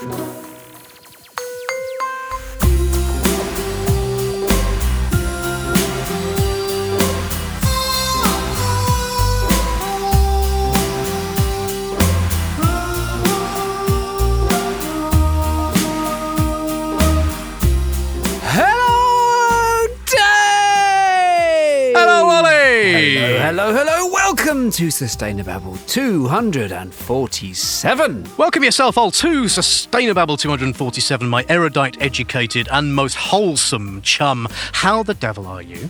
Hello, To Sustainababble 247. Welcome yourself all to Sustainababble 247, my erudite, educated, and most wholesome chum. How the devil are you?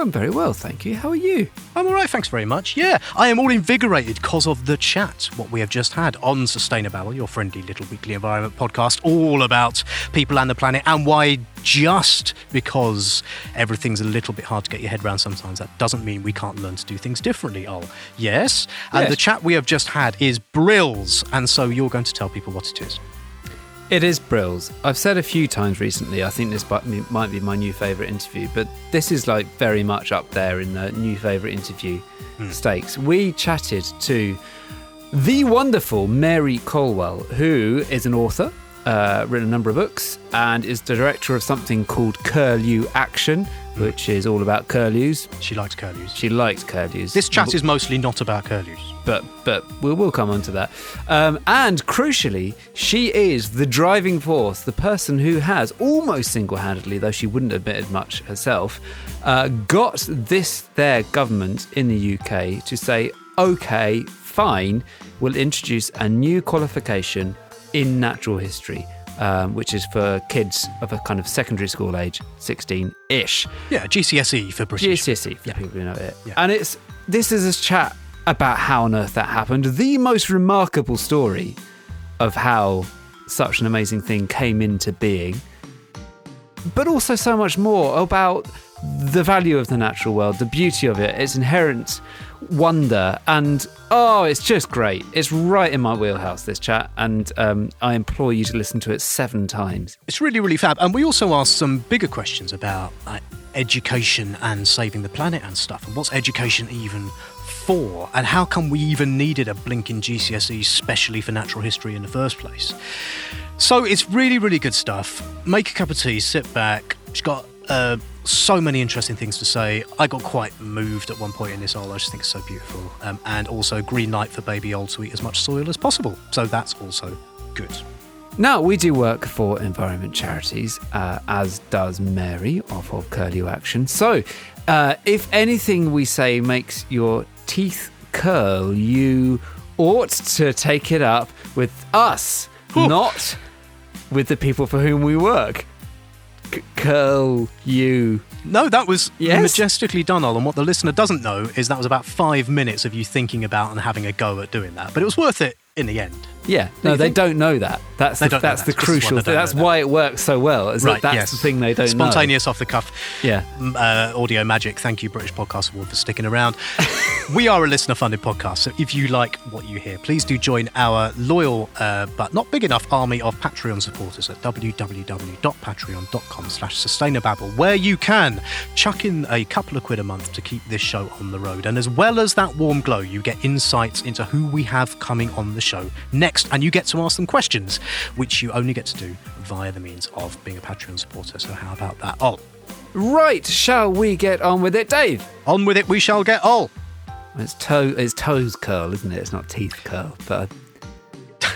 I'm very well, thank you. How are you? I'm all right, thanks very much. Yeah, I am all invigorated because of the chat, what we have just had on Sustainababble, your friendly little weekly environment podcast, all about people and the planet, and why just because everything's a little bit hard to get your head around sometimes, that doesn't mean we can't learn to do things differently, Ol. Yes? And Yes. the chat we have just had is Brills, and so you're going to tell people what it is. It is Brills. I've said a few times recently, I think this might be my new favourite interview, but this is like very much up there in the new favourite interview stakes. We chatted to the wonderful Mary Colwell, who is an author, uh, written a number of books, and is the director of something called Curlew Action, which is all about curlews. She likes curlews. She likes curlews. This chat is mostly not about curlews. but but we'll, we'll come on to that. Um, and crucially, she is the driving force, the person who has almost single-handedly, though she wouldn't admit it much herself, uh, got this their government in the UK to say, okay, fine, we'll introduce a new qualification in natural history. Um, which is for kids of a kind of secondary school age, 16 ish. Yeah, GCSE for British. GCSE for people who know it. Yeah. And it's this is a chat about how on earth that happened. The most remarkable story of how such an amazing thing came into being, but also so much more about the value of the natural world, the beauty of it, its inherent wonder, and oh, it's just great. It's right in my wheelhouse, this chat, and um, I implore you to listen to it seven times. It's really, really fab. And we also asked some bigger questions about education and saving the planet and stuff. And what's education even for? And how come we even needed a blinking GCSE specially for natural history in the first place? So it's really, really good stuff. Make a cup of tea, sit back. it's got uh, so many interesting things to say. I got quite moved at one point in this all. I just think it's so beautiful. Um, and also, green light for baby Ol to eat as much soil as possible. So that's also good. Now, we do work for environment charities, uh, as does Mary of, of Curlew Action. So, uh, if anything we say makes your teeth curl, you ought to take it up with us, not with the people for whom we work. Curl you. No, that was Yes? majestically done, Ol. And what the listener doesn't know is that was about five minutes of you thinking about and having a go at doing that. But it was worth it in the end. Yeah, no, they think? don't know that. That's They the, know that's that. the This is why crucial thing. That's know why it works so well. Is that that's yes. the thing they don't know. Spontaneous off the cuff. Yeah. Uh, audio magic. Thank you, British Podcast Award, for sticking around. we are a listener funded podcast. So if you like what you hear, please do join our loyal uh, but not big enough army of Patreon supporters at www.patreon.com slash sustainababble, where you can chuck in a couple of quid a month to keep this show on the road. And as well as that warm glow, you get insights into who we have coming on the show next. And you get to ask them questions, which you only get to do via the means of being a Patreon supporter. So how about that? Oh, Right, shall we get on with it, Dave? on with it we shall get all. It's toe, it's toes curl, isn't it? It's not teeth curl. But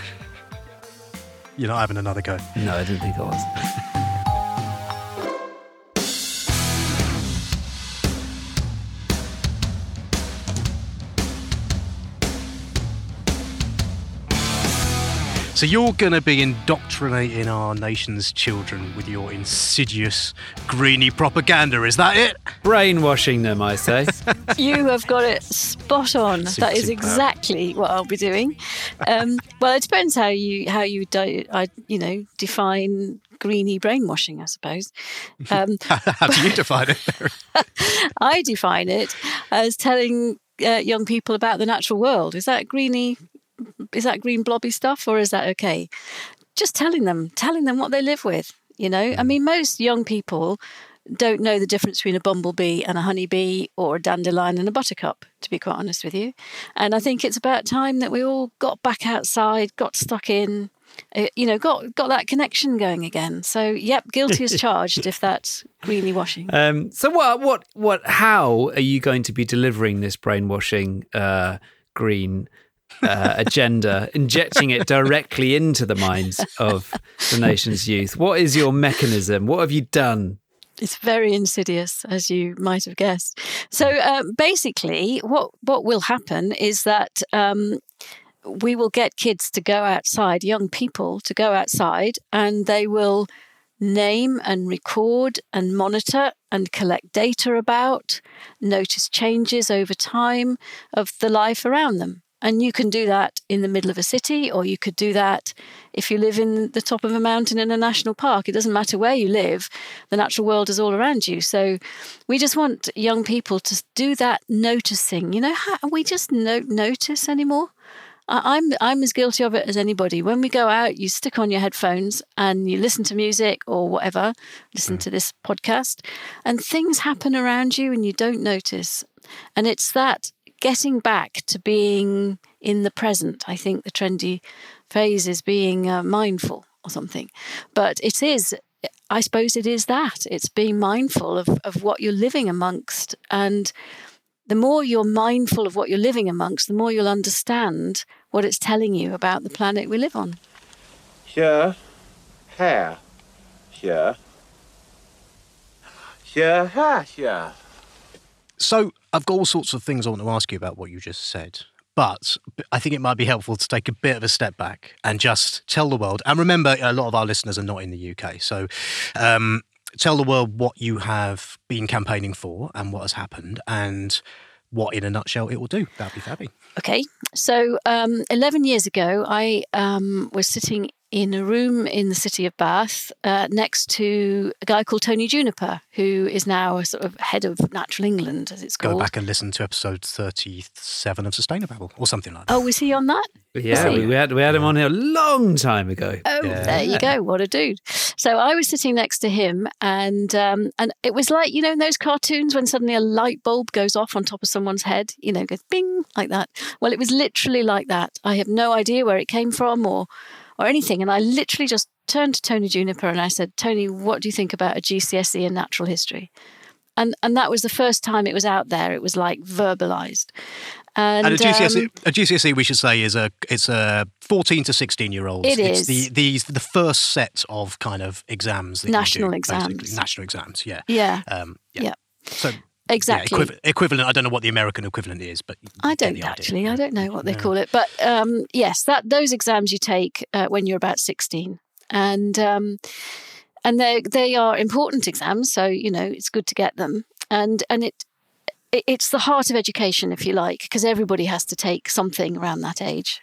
You're not having another go. no, I didn't think it was. So you're going to be indoctrinating our nation's children with your insidious greeny propaganda, is that it? Brainwashing them, I say. You have got it spot on. Super, that is superb. exactly what I'll be doing. Um, well, it depends how you how you do, I you know define greeny brainwashing, I suppose. Um, How do you define it? I define it as telling uh, young people about the natural world. Is that greeny? Is that green blobby stuff, or is that okay? Just telling them, telling them what they live with. You know, I mean, most young people don't know the difference between a bumblebee and a honeybee or a dandelion and a buttercup, to be quite honest with you. And I think it's about time that we all got back outside, got stuck in, uh, you know, got got that connection going again. So, yep, guilty as charged if that's greeny washing. Um, so what what what? How are you going to be delivering this brainwashing uh, green? Uh, agenda, injecting it directly into the minds of the nation's youth. What is your mechanism? What have you done it's very insidious, as you might have guessed. So uh, basically, what what will happen is that um, we will get kids to go outside, young people to go outside, and they will name and record and monitor and collect data about, notice changes over time of the life around them. And you can do that in the middle of a city, or you could do that if you live in the top of a mountain in a national park. It doesn't matter where you live, the natural world is all around you. So we just want young people to do that noticing. You know, how, we just don't notice anymore. I'm I'm as guilty of it as anybody. When we go out, you stick on your headphones and you listen to music or whatever, listen mm. to this podcast, and things happen around you and you don't notice. And it's that getting back to being in the present. I think the trendy phrase is being uh, mindful or something. But it is, I suppose it is that. It's being mindful of, of what you're living amongst. And the more you're mindful of what you're living amongst, the more you'll understand what it's telling you about the planet we live on. Here, here, here, here, here. So I've got all sorts of things I want to ask you about what you just said. But I think it might be helpful to take a bit of a step back and just tell the world. And remember, a lot of our listeners are not in the UK. So um, tell the world what you have been campaigning for and what has happened and what, in a nutshell, it will do. That'd be fabby. Okay. So um, 11 years ago, I um, was sitting in a room in the city of Bath uh, next to a guy called Tony Juniper, who is now a sort of head of Natural England, as it's called. Go back and listen to episode 37 of Sustainababble or something like that. Oh, was he on that? Yeah, we, we, had, we had him on here a long time ago. Oh, yeah. there you go. What a dude. So I was sitting next to him, and um, and it was like, you know, in those cartoons when suddenly a light bulb goes off on top of someone's head, you know, goes bing like that. Well, it was literally like that. I have no idea where it came from or or anything. And I literally just turned to Tony Juniper and I said, Tony, what do you think about a GCSE in natural history? And and that was the first time it was out there. It was like verbalized. And, and a, GCSE, um, a GCSE, we should say, is a it's a fourteen to sixteen year olds. It it's is the, the the first set of kind of exams. national do, exams. National exams. Yeah. Yeah. Um, yeah. yeah. So Exactly. Yeah, equiv- equivalent. I don't know what the American equivalent is, but I don't actually. I don't know what they call it. But um, yes, that those exams you take uh, when you're about sixteen, and um, and they they are important exams. So you know it's good to get them, and and it it's the heart of education, if you like, because everybody has to take something around that age.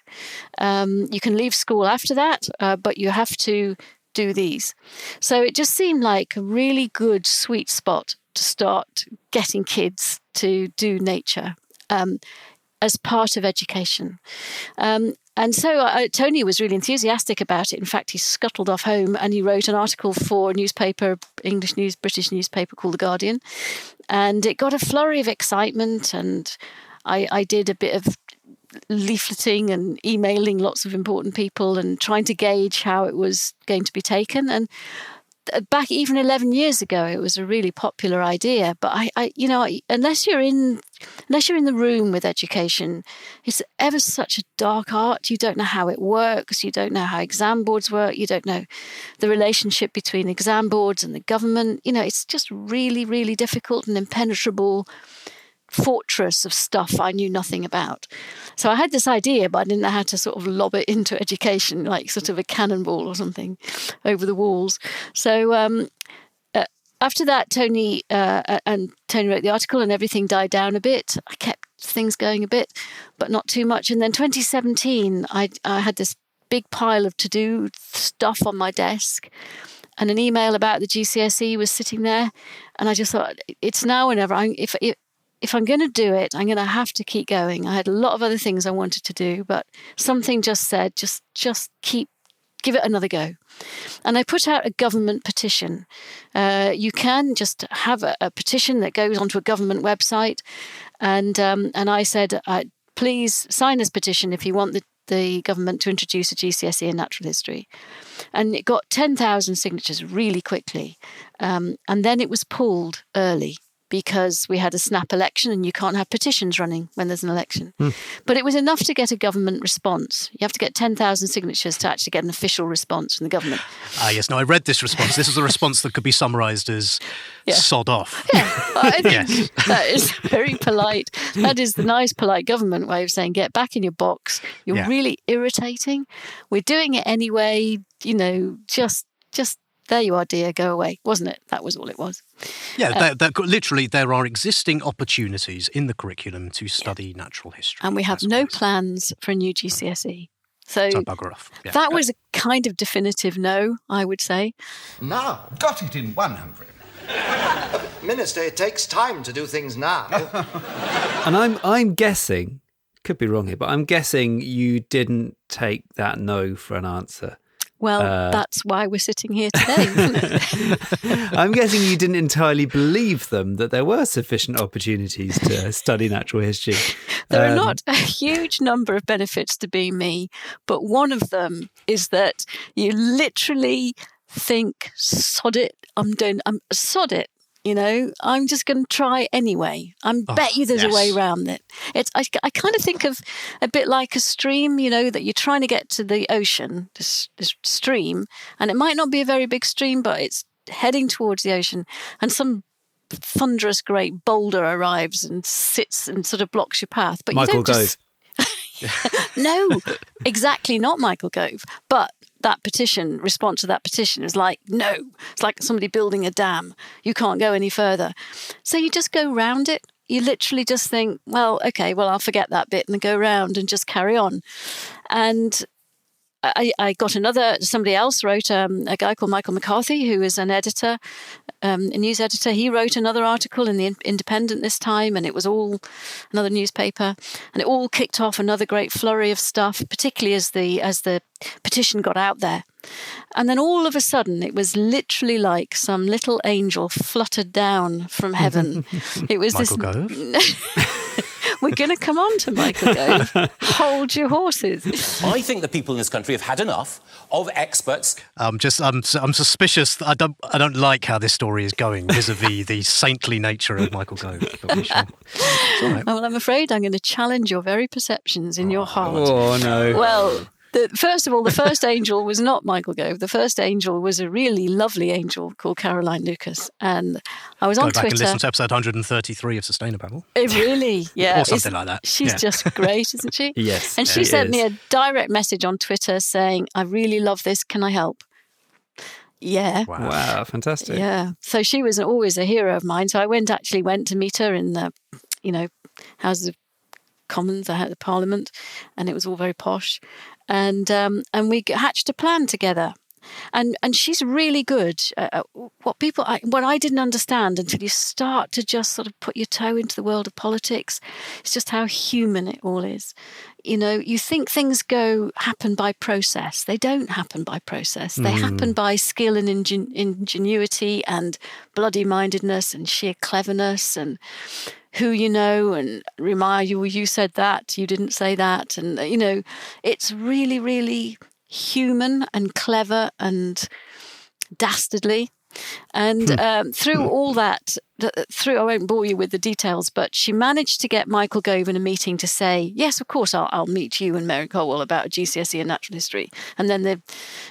Um, you can leave school after that, uh, but you have to do these. So it just seemed like a really good sweet spot to start getting kids to do nature um, as part of education. Um, and so uh, Tony was really enthusiastic about it. In fact, he scuttled off home and he wrote an article for a newspaper, English news, British newspaper called The Guardian. And it got a flurry of excitement. And I, I did a bit of leafleting and emailing lots of important people and trying to gauge how it was going to be taken. And back even 11 years ago it was a really popular idea but I, I, you know unless you're in unless you're in the room with education it's ever such a dark art. You don't know how it works. You don't know how exam boards work. You don't know the relationship between exam boards and the government. You know it's just really really difficult and impenetrable fortress of stuff I knew nothing about. So I had this idea, but I didn't know how to sort of lob it into education, like sort of a cannonball or something over the walls. So um, uh, after that, Tony uh, and Tony wrote the article, and everything died down a bit. I kept things going a bit, but not too much. And then 2017, I, I had this big pile of to do stuff on my desk and an email about the GCSE was sitting there, and I just thought it's now or never. I, if, if if I'm going to do it, I'm going to have to keep going. I had a lot of other things I wanted to do, but something just said, just, just keep, give it another go. And I put out a government petition. Uh, you can just have a, a, petition that goes onto a government website, and um, and I said, uh, please sign this petition if you want the the government to introduce a GCSE in natural history. And it got 10,000 signatures really quickly. Um, and then it was pulled early because we had a snap election and you can't have petitions running when there's an election. But it was enough to get a government response. You have to get 10,000 signatures to actually get an official response from the government. Ah, yes. No, I read this response. This is a response that could be summarised as Yeah. "sod off." I think Yes. that is very polite. That is the nice, polite government way of saying, get back in your box. You're Yeah. really irritating. We're doing it anyway. You know, just, just there you are, dear. Go away. Wasn't it? That was all it was. Yeah, uh, there, there, literally, there are existing opportunities in the curriculum to study natural history, And we have That's no what plans for a new GCSE. So So bugger off. Yeah. that was a kind of definitive no, I would say. Now, got it in one, Humphrey. Minister, it takes time to do things now. And I'm I'm guessing, could be wrong here, but I'm guessing you didn't take that no for an answer. Well, Uh, that's why we're sitting here today, isn't it? I'm guessing you didn't entirely believe them that there were sufficient opportunities to study natural history. There are Um, not a huge number of benefits to being me, but one of them is that you literally think, sod it, I'm doing, I'm sod it. You know, I'm just going to try anyway. I Oh, bet you there's a way around it. It's I, I kind of think of a bit like a stream. You know, that you're trying to get to the ocean, this, this stream, and it might not be a very big stream, but it's heading towards the ocean, and some thunderous great boulder arrives and sits and sort of blocks your path. But Michael you don't just, no, exactly not Michael Gove. But that petition, response to that petition is like, no, it's like somebody building a dam. You can't go any further. So you just go round it. You literally just think, well, okay, well, I'll forget that bit and go round and just carry on. And I, I got another, somebody else wrote, um, a guy called Michael McCarthy, who is an editor, um, a news editor. He wrote another article in the Independent this time, and it was all another newspaper, and it all kicked off another great flurry of stuff, particularly as the as the petition got out there. And then all of a sudden, it was literally like some little angel fluttered down from heaven. it was Michael this. Gove. We're going to come on to Michael Gove. Hold your horses. I think the people in this country have had enough of experts I'm just I'm I'm suspicious. I don't I don't like how this story is going vis-a-vis the saintly nature of Michael Gove. But we shall- it's all right. Oh, well, I'm afraid I'm going to challenge your very perceptions in your oh. heart. Oh no! Well, the, first of all, the first angel was not Michael Gove. The first angel was a really lovely angel called Caroline Lucas. And I was Go on back and Twitter. listen to episode 133 of Sustainababble. It really, yeah. Or something isn't- like that. She's Yeah. just great, isn't she? Yes, And she she sent me a direct message on Twitter saying, I really love this. Can I help? Yeah. Wow. wow, fantastic! Yeah. So she was always a hero of mine. So I went actually went to meet her in the, you know, Houses of Commons, I had the Parliament, and it was all very posh, and um, and we hatched a plan together. And and she's really good. Uh, at what people, I, what I didn't understand until you start to just sort of put your toe into the world of politics, it's just how human it all is. You know, you think things go happen by process. They don't happen by process. They happen by skill and ingen- ingenuity and bloody mindedness and sheer cleverness and who you know and remind you, you said that, you didn't say that. And, uh, you know, it's really, really human and clever and dastardly. And um, through all that, through I won't bore you with the details, but she managed to get Michael Gove in a meeting to say, "Yes, of course, I'll, I'll meet you and Mary Colwell about a GCSE in natural history." And then the,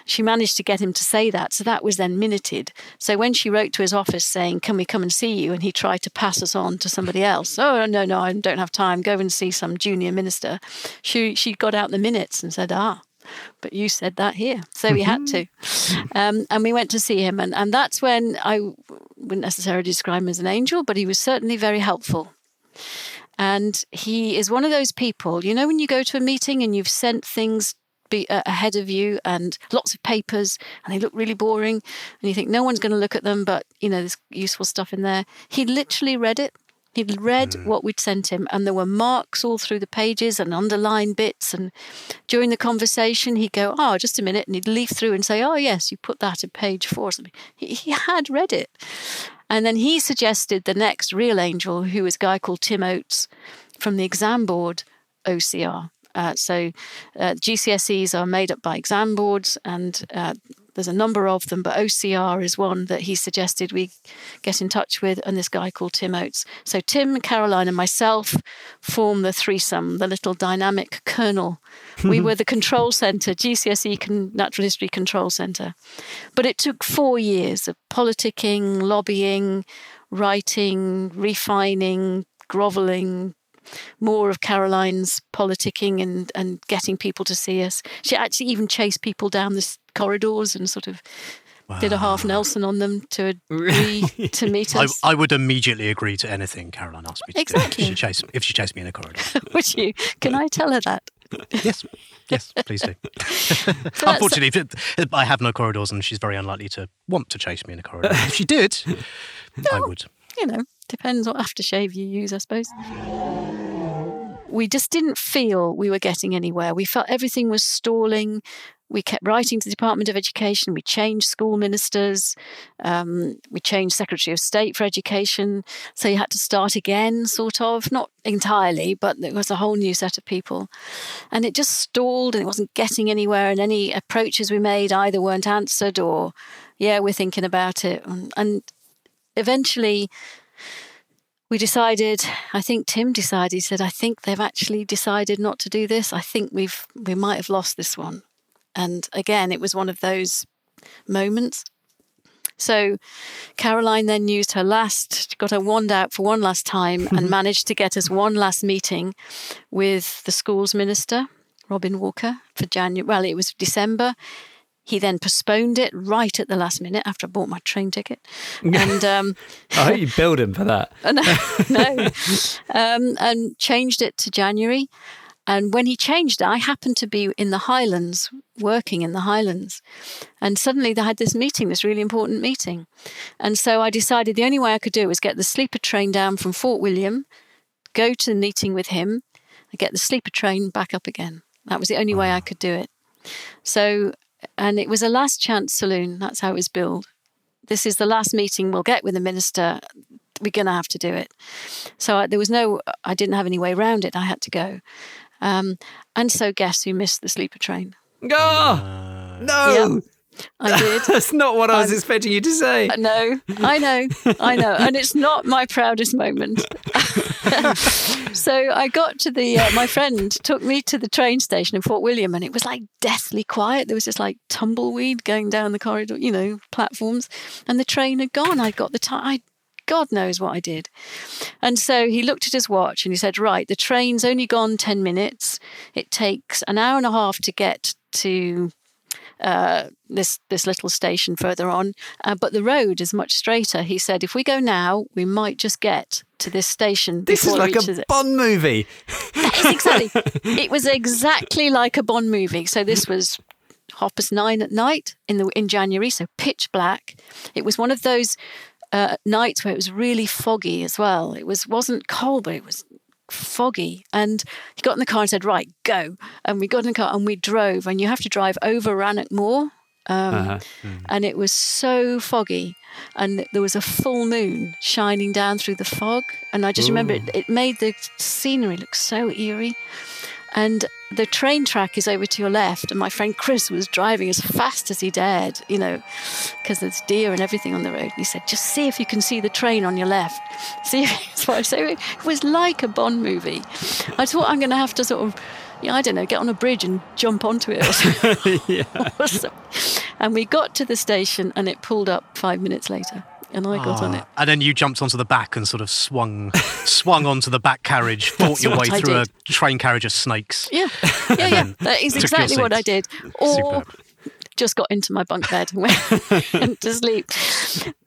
she managed to get him to say that, so that was then minuted. So when she wrote to his office saying, "Can we come and see you?" and he tried to pass us on to somebody else, "Oh no, no, I don't have time. Go and see some junior minister." She she got out the minutes and said, "Ah." But you said that here. So we had to. Um, and we went to see him. And, and that's when I wouldn't necessarily describe him as an angel, but he was certainly very helpful. And he is one of those people, you know, when you go to a meeting and you've sent things be, uh, ahead of you and lots of papers and they look really boring and you think no one's going to look at them, but, you know, there's useful stuff in there. He literally read it. He'd read what we'd sent him, and there were marks all through the pages and underlined bits. And during the conversation, he'd go, "Oh, just a minute," and he'd leaf through and say, "Oh, yes, you put that at page four. or something." He, he had read it, and then he suggested the next real angel, who was a guy called Tim Oates from the exam board OCR. Uh, so uh, GCSEs are made up by exam boards, and uh, there's a number of them, but OCR is one that he suggested we get in touch with, and this guy called Tim Oates. So Tim, Caroline, and myself form the threesome, the little dynamic kernel. we were the control centre, GCSE con- Natural History Control Centre. But it took four years of politicking, lobbying, writing, refining, grovelling, more of Caroline's politicking and, and getting people to see us. She actually even chased people down the corridors and sort of did a half Nelson on them to agree to meet I, us. I would immediately agree to anything Caroline asked me to Exactly. do if she, chased, if she chased me in a corridor. Would you? Can I tell her that? yes, yes, please do. So Unfortunately, if- I have no corridors and she's very unlikely to want to chase me in a corridor. If she did, I would. you know, depends what aftershave you use, I suppose. We just didn't feel we were getting anywhere. We felt everything was stalling. We kept writing to the Department of Education. We changed school ministers. Um, we changed Secretary of State for Education. So you had to start again, sort of. Not entirely, but there was a whole new set of people. And it just stalled and it wasn't getting anywhere. And any approaches we made either weren't answered or, yeah, we're thinking about it. And eventually we decided i think tim decided he said i think they've actually decided not to do this. I think we've we might have lost this one. And again it was one of those moments. So caroline then used her last got her wand out for one last time and managed to get us one last meeting with the schools minister robin walker for january well it was december he then postponed it right at the last minute after I bought my train ticket. And um, I hope you billed him for that. No, no. Um, and changed it to January. And when he changed it, I happened to be in the Highlands, working in the Highlands. And suddenly they had this meeting, this really important meeting. And so I decided the only way I could do it was get the sleeper train down from Fort William, go to the meeting with him, and get the sleeper train back up again. That was the only way I could do it. So, and it was a last chance saloon. That's how it was billed. This is the last meeting we'll get with the minister we're going to have to do it. So I, there was no, I didn't have any way around it. I had to go. Um, and so guess who missed the sleeper train? Oh, no. I did. That's not what I was I'm- expecting you to say. Uh, No, I know, I know, and it's not my proudest moment. so I got to the. Uh, my friend took me to the train station in Fort William, and it was like deathly quiet. There was just like tumbleweed going down the corridor, you know, platforms, and the train had gone. I got the time. God knows what I did. And so he looked at his watch and he said, "Right, the train's only gone ten minutes. It takes an hour and a half to get to." Uh, this this little station further on, uh, but the road is much straighter. He said, if we go now, we might just get to this station. This is like a it. Bond movie. Exactly. it was exactly like a Bond movie. So this was half past nine at night in the in January, so pitch black. It was one of those uh, nights where it was really foggy as well. It was wasn't cold, but it was foggy. And he got in the car and said, "Right, go." And we got in the car and we drove. And you have to drive over Rannoch Moor. Um, Uh-huh. and it was so foggy and there was a full moon shining down through the fog and i just remember it, it made the scenery look so eerie and the train track is over to your left and my friend chris was driving as fast as he dared you know because there's deer and everything on the road and he said just see if you can see the train on your left see if I say, it was like a bond movie i thought i'm going to have to sort of yeah, I don't know, get on a bridge and jump onto it or something. Or. And we got to the station and it pulled up five minutes later. And I got on it. Ah, and then you jumped onto the back and sort of swung swung onto the back carriage, fought your way I through a train carriage of snakes. Yeah, yeah, yeah. That is exactly what I did. Or Superb. just got into my bunk bed and went, went to sleep.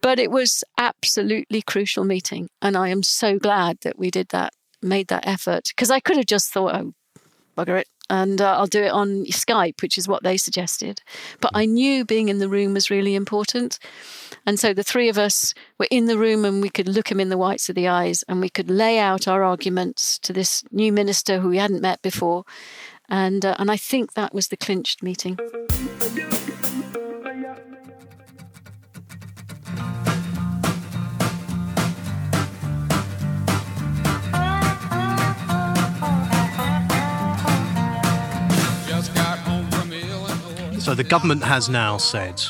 But it was absolutely crucial meeting, and I am so glad that we did that, made that effort, because I could have just thought, oh, bugger it, and uh, I'll do it on Skype, which is what they suggested. But I knew being in the room was really important, and so the three of us were in the room, and we could look him in the whites of the eyes, and we could lay out our arguments to this new minister who we hadn't met before. And, uh, and I think that was the clinched meeting. So the government has now said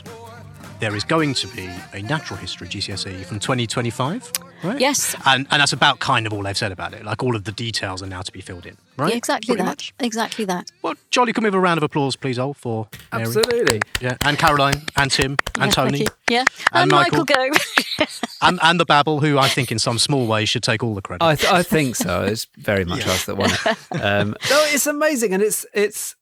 there is going to be a natural history GCSE from 2025, right? Yes. And, and that's about kind of all they've said about it. Like all of the details are now to be filled in, right? Yeah, exactly Pretty that. much. Exactly that. Well, Jolly, can we have a round of applause, please, all for Mary? Absolutely. Yeah, and Caroline, and Tim, and Yeah, Tony. Yeah. And And, Michael. Michael, go. and, and the Babble, who I think in some small way should take all the credit. I, th- I think so. It's very much us that won it. Um, no, it's amazing, and it's it's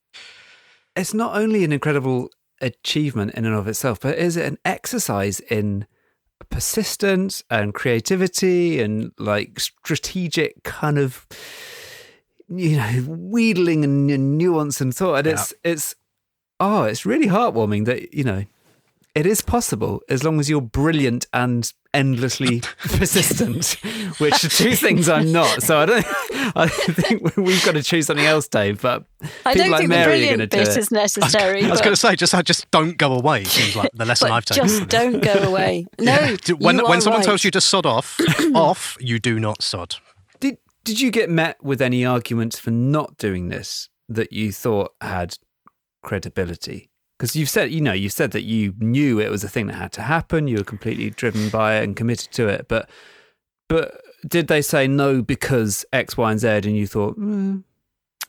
it's not only an incredible achievement in and of itself, but is it an exercise in persistence and creativity and like strategic kind of you know wheedling and nuance and thought. And it's it's oh, it's really heartwarming that you know it is possible as long as you're brilliant and endlessly persistent, which are two things I'm not. So I don't. I think we've got to choose something else, Dave. But I people don't like think Mary the are going to brilliant do bit it. is necessary. I was but- going to say, just just don't go away. Seems like the lesson I've taken. just don't go away. No, Do- When you when someone right. tells you to sod off, off, you do not sod. Did Did you get met with any arguments for not doing this that you thought had credibility? Because you've said, you know, you've said that you knew it was a thing that had to happen. You were completely driven by it and committed to it. But, but did they say no because X, Y, and Z, and you thought, mm,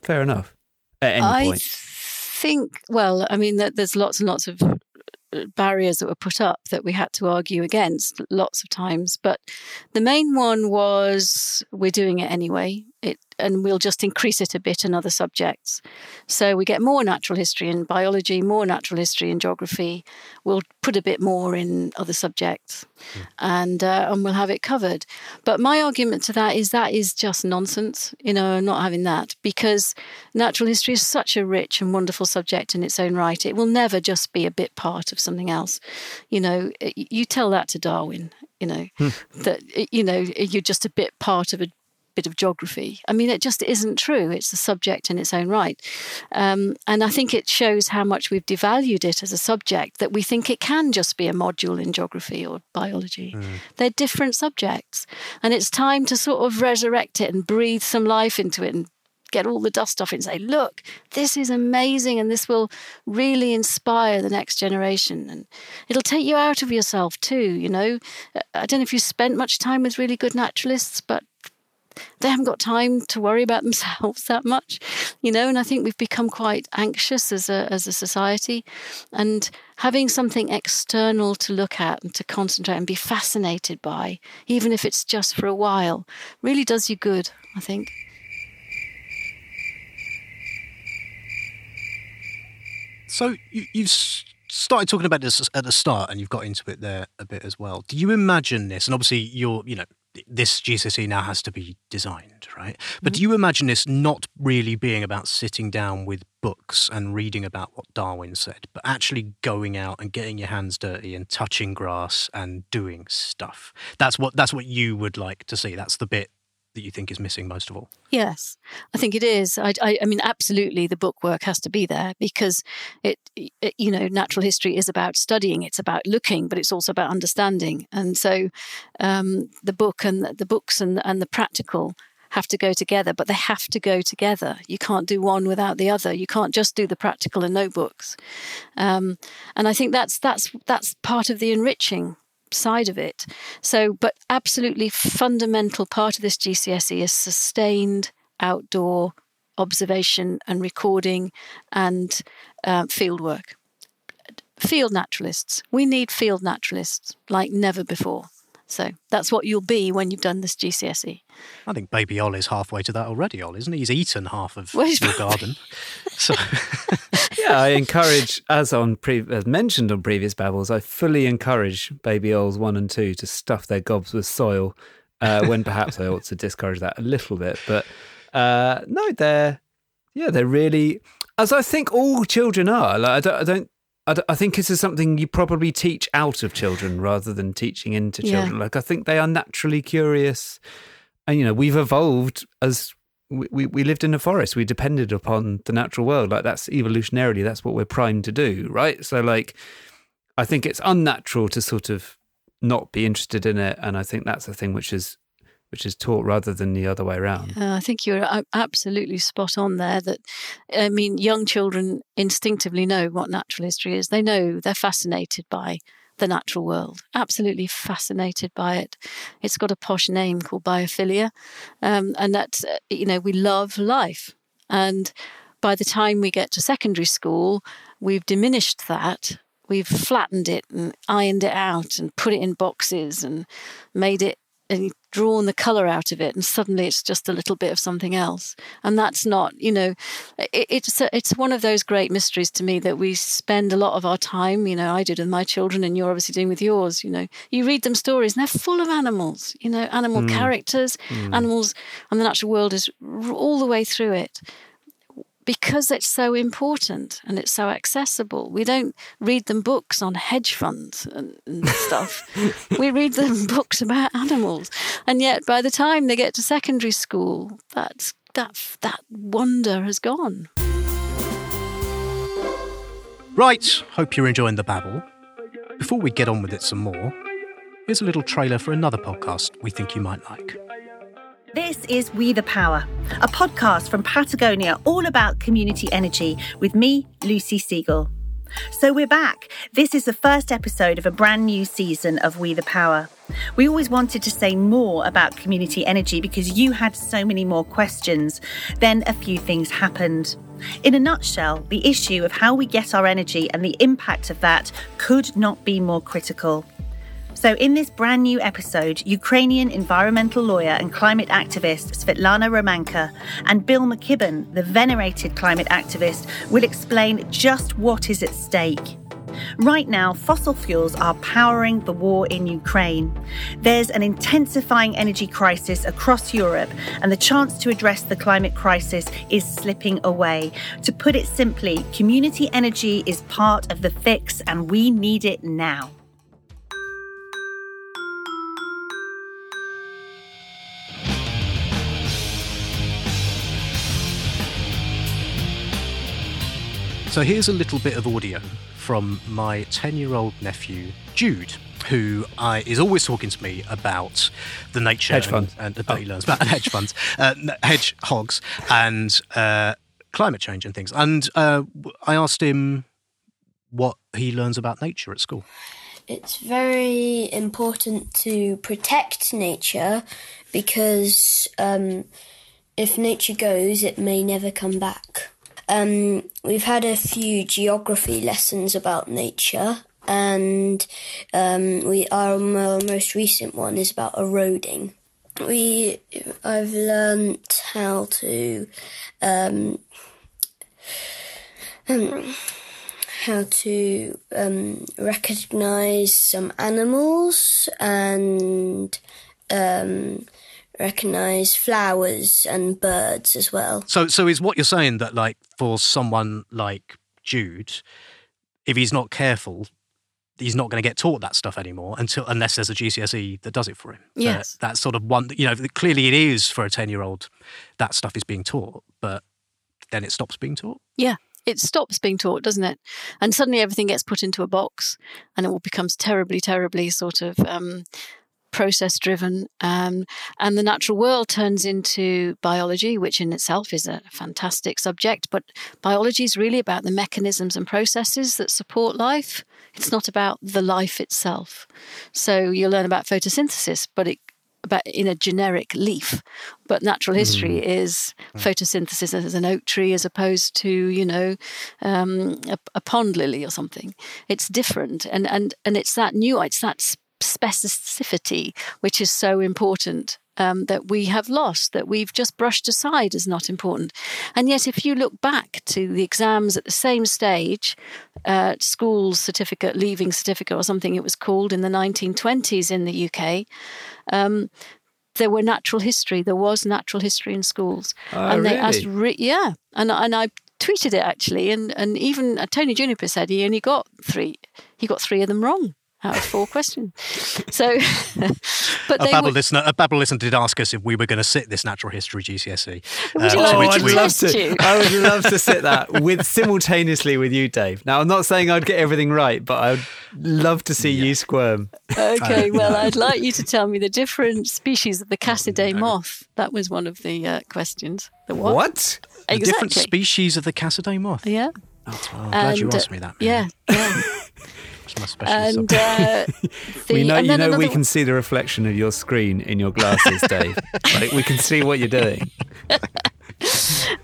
fair enough at any I point? think, well, I mean, that there's lots and lots of uh, barriers that were put up that we had to argue against lots of times. But the main one was we're doing it anyway. It, and we'll just increase it a bit in other subjects. So we get more natural history in biology, more natural history in geography. We'll put a bit more in other subjects, and uh, and we'll have it covered. But my argument to that is that is just nonsense. You know, not having that because natural history is such a rich and wonderful subject in its own right. It will never just be a bit part of something else. You know, you tell that to Darwin. You know that you know you're just a bit part of a bit of geography. I mean, it just isn't true. It's a subject in its own right. Um, and I think it shows how much we've devalued it as a subject that we think it can just be a module in geography or biology. They're different subjects. And it's time to sort of resurrect it and breathe some life into it and get all the dust off it and say, look, this is amazing and this will really inspire the next generation. And it'll take you out of yourself too, you know. I don't know if you spent much time with really good naturalists, but they haven't got time to worry about themselves that much, you know. And I think we've become quite anxious as a as a society, and having something external to look at and to concentrate and be fascinated by, even if it's just for a while, really does you good. I think. So you, you've started talking about this at the start, and you've got into it there a bit as well. Do you imagine this? And obviously, you're, you know, this GCSE now has to be designed, right? But mm-hmm. do you imagine this not really being about sitting down with books and reading about what Darwin said, but actually going out and getting your hands dirty and touching grass and doing stuff? That's what that's what you would like to see. That's the bit that you think is missing most of all. Yes, I think it is. I, I, I mean, absolutely, the book work has to be there because it, it, you know, natural history is about studying. It's about looking, but it's also about understanding. And so, um, the book and the, books and and the practical have to go together. But they have to go together. You can't do one without the other. You can't just do the practical and no books. Um, and I think that's that's that's part of the enriching side of it. So, but absolutely fundamental part of this GCSE is sustained outdoor observation and recording and um, field work. Field naturalists. We need field naturalists like never before. So that's what you'll be when you've done this GCSE. I think baby Ol is halfway to that already, Ol, isn't he? He's eaten half of Well, your garden. So yeah, I encourage, as on pre- as mentioned on previous babbles, I fully encourage baby ols one and two to stuff their gobs with soil. Uh, when perhaps I ought to discourage that a little bit, but uh, no, they're yeah, they're really as I think all children are. Like I don't, I don't. I I think this is something you probably teach out of children rather than teaching into Yeah. children. Like I think they are naturally curious, and you know we've evolved as we, we, we lived in a forest. We depended upon the natural world. Like that's evolutionarily, that's what we're primed to do, right? So like, I think it's unnatural to sort of not be interested in it, and I think that's the thing which is which is taught rather than the other way around. Uh, I think you're absolutely spot on there. That I mean, young children instinctively know what natural history is. They know they're fascinated by the natural world. Absolutely fascinated by it. It's got a posh name called biophilia, um, and that's uh, you know we love life. And by the time we get to secondary school, we've diminished that. We've flattened it and ironed it out and put it in boxes and made it and drawn the color out of it and suddenly it's just a little bit of something else. And that's not you know it, it's a, it's one of those great mysteries to me that we spend a lot of our time you know I did with my children and you're obviously doing with yours you know. You read them stories and they're full of animals you know animal mm. characters mm. animals and the natural world is r- all the way through it because it's so important and it's so accessible. We don't read them books on hedge funds and, and stuff. we read them books about animals, and yet by the time they get to secondary school, that's that that wonder has gone. Right, hope you're enjoying the babble. Before we get on with it some more, here's a little trailer for another podcast we think you might like. This is We the Power, a podcast from Patagonia all about community energy with me, Lucy Siegle. So we're back. This is the first episode of a brand new season of We the Power. We always wanted to say more about community energy because you had so many more questions. Then a few things happened. In a nutshell, the issue of how we get our energy and the impact of that could not be more critical. So, in this brand new episode, Ukrainian environmental lawyer and climate activist Svitlana Romanko and Bill McKibben, the venerated climate activist, will explain just what is at stake. Right now, fossil fuels are powering the war in Ukraine. There's an intensifying energy crisis across Europe, and the chance to address the climate crisis is slipping away. To put it simply, community energy is part of the fix, and we need it now. So here's a little bit of audio from my 10 year old nephew, Jude, who I, is always talking to me about the nature Hedge and, funds. and that he learns about hedge funds, uh, n- hedge hogs, and uh, climate change and things. And uh, I asked him what he learns about nature at school. It's very important to protect nature because um, if nature goes, it may never come back. Um, we've had a few geography lessons about nature, and um, we our mo- most recent one is about eroding. We I've learnt how to um, um, how to um, recognize some animals and um, recognize flowers and birds as well. So, so is what you're saying that, like, for someone like Jude, if he's not careful, he's not going to get taught that stuff anymore until unless there's a GCSE that does it for him. That- Yes. that's sort of one. You know, clearly it is for a ten year old. That stuff is being taught, but then it stops being taught. Yeah, it stops being taught, doesn't it? And suddenly everything gets put into a box, and it all becomes terribly, terribly sort of um, process driven. Um, and the natural world turns into biology, which in itself is a fantastic subject. But biology is really about the mechanisms and processes that support life. It's not about the life itself. So you'll learn about photosynthesis, but it about in a generic leaf, but natural history is photosynthesis as an oak tree as opposed to you know um, a, a pond lily or something. It's different, and and and it's that new, it's that specificity which is so important. Um, that we have lost, that we've just brushed aside as not important. And yet, if you look back to the exams at the same stage, uh, school certificate, leaving certificate, or something it was called in the 1920s in the UK, um, there were natural history. There was natural history in schools, Oh, and they really? asked, re- yeah, and and I tweeted it actually, and and even uh, Tony Juniper said he only got three. He got three of them wrong, out of four questions. So, but a they Babble would, listener, a Babble listener did ask us if we were going to sit this natural history GCSE. Would you uh, like to me which to we- test you? I would love to sit that with simultaneously with you, Dave. Now, I'm not saying I'd get everything right, but I'd love to see you squirm. okay, well, I'd like you to tell me the different species of the Cassidae moth. That was one of the uh, questions. The what? What? The different species of the Cassidae moth. Yeah. Oh, I'm glad you And, uh, asked me that. Yeah, yeah. It's my special and subject. uh, the, we know, and you know, we another can one- see the reflection of your screen in your glasses, Dave. like, we can see what you're doing.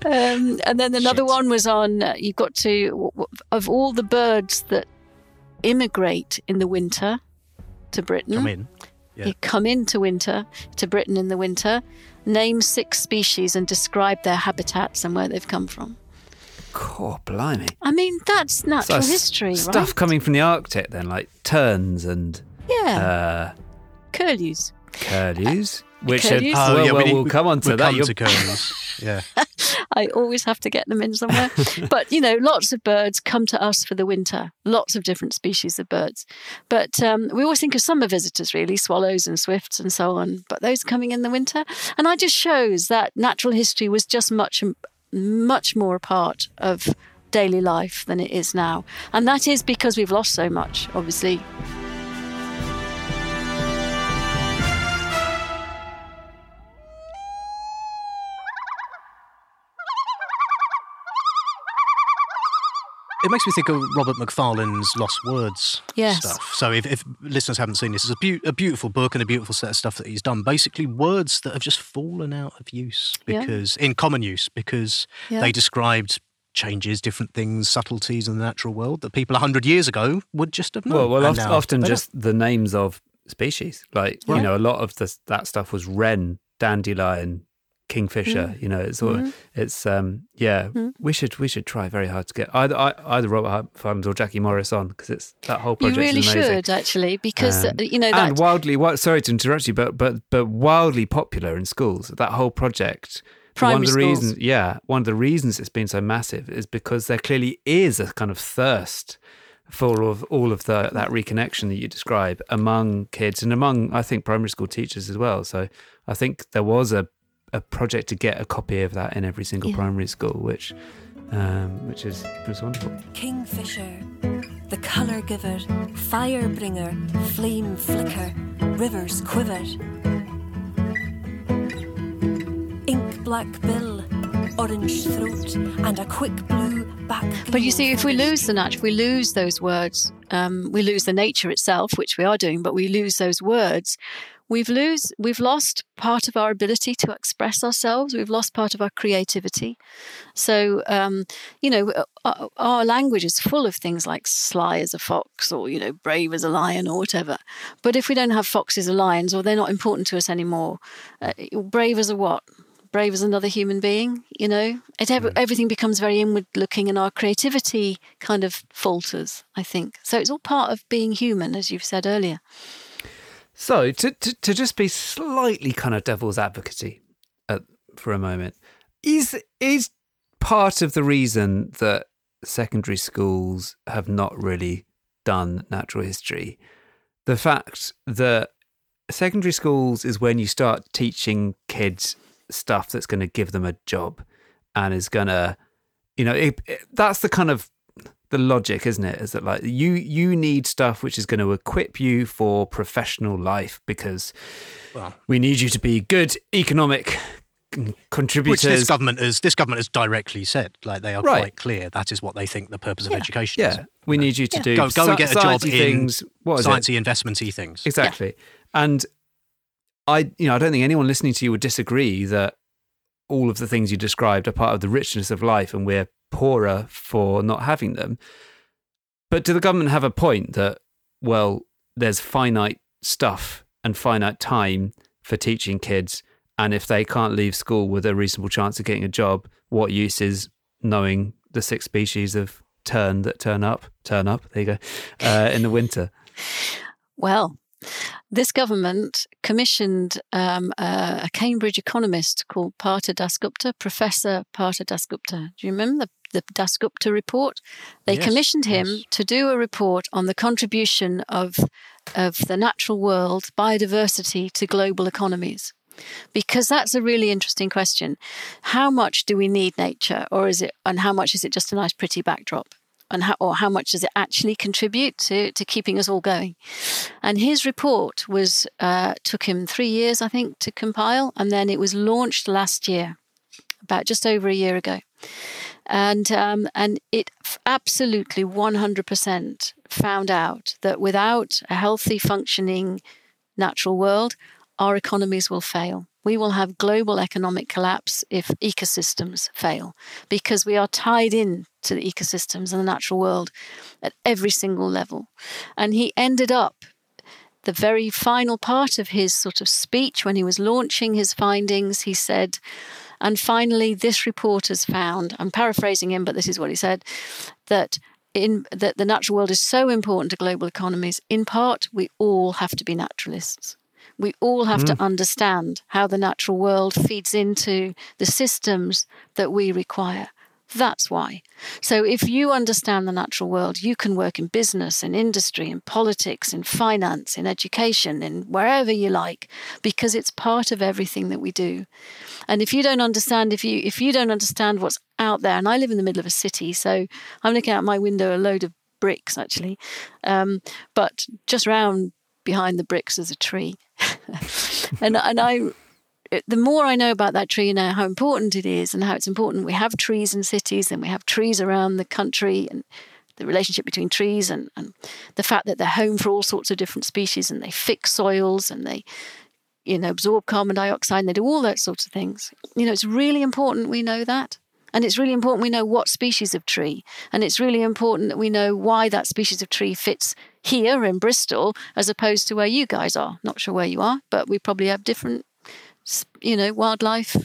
Um, and then another one was on uh, you've got to w- w- of all the birds that immigrate in the winter to Britain. Come in. Yeah. you come into winter to Britain in the winter. Name six species and describe their habitats and where they've come from. God, blimey. I mean, that's natural So history, Stuff right? coming from the Arctic, then, like terns and yeah, uh, curlews. curlews, which are, curlews? well, Oh, yeah, well, we need- we'll come on to we'll that. come to curlews. Yeah. I always have to get them in somewhere. but you know, lots of birds come to us for the winter. Lots of different species of birds. But um, we always think of summer visitors, really, swallows and swifts and so on. But those coming in the winter, and that just shows that natural history was just much, much more a part of daily life than it is now. And that is because we've lost so much, obviously. It makes me think of Robert Macfarlane's Lost Words Yes. stuff. So, if, if listeners haven't seen this, it's a, beau- a beautiful book and a beautiful set of stuff that he's done. Basically, words that have just fallen out of use Yeah. because in common use because Yeah. they described changes, different things, subtleties in the natural world that people hundred years ago would just have known. Well, well, and oft, often they don't. just the names of species. Like you know, a lot of this, that stuff was wren, dandelion, kingfisher. Mm. You know, it's all, Mhm. it's um, yeah. Mm. We should we should try very hard to get either either Robert Farms or Jackie Morris on because it's that whole project. You really should, actually, because, Um, you know, that. and wildly sorry to interrupt you but but but wildly popular in schools that whole project one Primary of the schools. reasons yeah one of the reasons it's been so massive is because there clearly is a kind of thirst for all of, all of the that reconnection that you describe among kids and among i think primary school teachers as well so i think there was a a project to get a copy of that in every single Yeah. primary school which um, which is was wonderful Kingfisher, the colour giver, fire bringer, flame flicker, rivers quiver. Ink black bill, orange throat, and a quick blue back. But you see, if we lose the natural, if we lose those words, um, we lose the nature itself, which we are doing, but we lose those words. We've lose we've lost part of our ability to express ourselves. We've lost part of our creativity. So um, you know, our, our language is full of things like sly as a fox, or you know, brave as a lion, or whatever. But if we don't have foxes or lions, or they're not important to us anymore, uh, brave as a what? brave as another human being you know it ev- everything becomes very inward looking and our creativity kind of falters i think so it's all part of being human as you've said earlier So to, to to just be slightly kind of devil's advocacy uh, for a moment, is is part of the reason that secondary schools have not really done natural history the fact that secondary schools is when you start teaching kids stuff that's going to give them a job and is going to you know it, it- that's the kind of the logic isn't it is that like you you need stuff which is going to equip you for professional life because Well. we need you to be good economic contributors Which this government has this government has directly said, like they are Right. quite clear that is what they think the purpose of Yeah. education is. yeah we need you to do Go, go and get a job sciencey in things what is it sciencey investmenty things. Exactly. And I, you know, I don't think anyone listening to you would disagree that all of the things you described are part of the richness of life and we're poorer for not having them. But do the government have a point that, well, there's finite stuff and finite time for teaching kids? And if they can't leave school with a reasonable chance of getting a job, what use is knowing the six species of tern that turn up, turn up, there you go, uh, in the winter? well this government commissioned um, a, a Cambridge economist called Partha Dasgupta, Professor Partha Dasgupta. Do you remember the the Dasgupta report. They Yes, commissioned him yes. to do a report on the contribution of of the natural world biodiversity to global economies. Because that's a really interesting question. How much do we need nature, or is it, and how much is it just a nice, pretty backdrop? And how, or how much does it actually contribute to, to keeping us all going? And his report was uh, took him three years, I think, to compile, and then it was launched last year, about just over a year ago, and um, and it absolutely one hundred percent found out that without a healthy, functioning natural world, our economies will fail. We will have global economic collapse if ecosystems fail because we are tied in to the ecosystems and the natural world at every single level. And he ended up the very final part of his sort of speech when he was launching his findings, he said, and finally, this report has found, I'm paraphrasing him, but this is what he said, that in that the natural world is so important to global economies, in part, we all have to be naturalists. We all have to hmm. understand how the natural world feeds into the systems that we require. That's why. So, if you understand the natural world, you can work in business, in industry, in politics, in finance, in education, in wherever you like, because it's part of everything that we do. And if you don't understand, if you if you don't understand what's out there, and I live in the middle of a city, so I'm looking out my window a load of bricks actually, um, but just round behind the bricks is a tree, and and I the more I know about that tree and how important it is and how it's important, we have trees in cities and we have trees around the country and the relationship between trees and, and the fact that they're home for all sorts of different species and they fix soils and they you know absorb carbon dioxide and they do all those sorts of things. You know, it's really important we know that. And it's really important we know what species of tree. And it's really important that we know why that species of tree fits here in Bristol as opposed to where you guys are. Not sure where you are, but we probably have different you know, wildlife.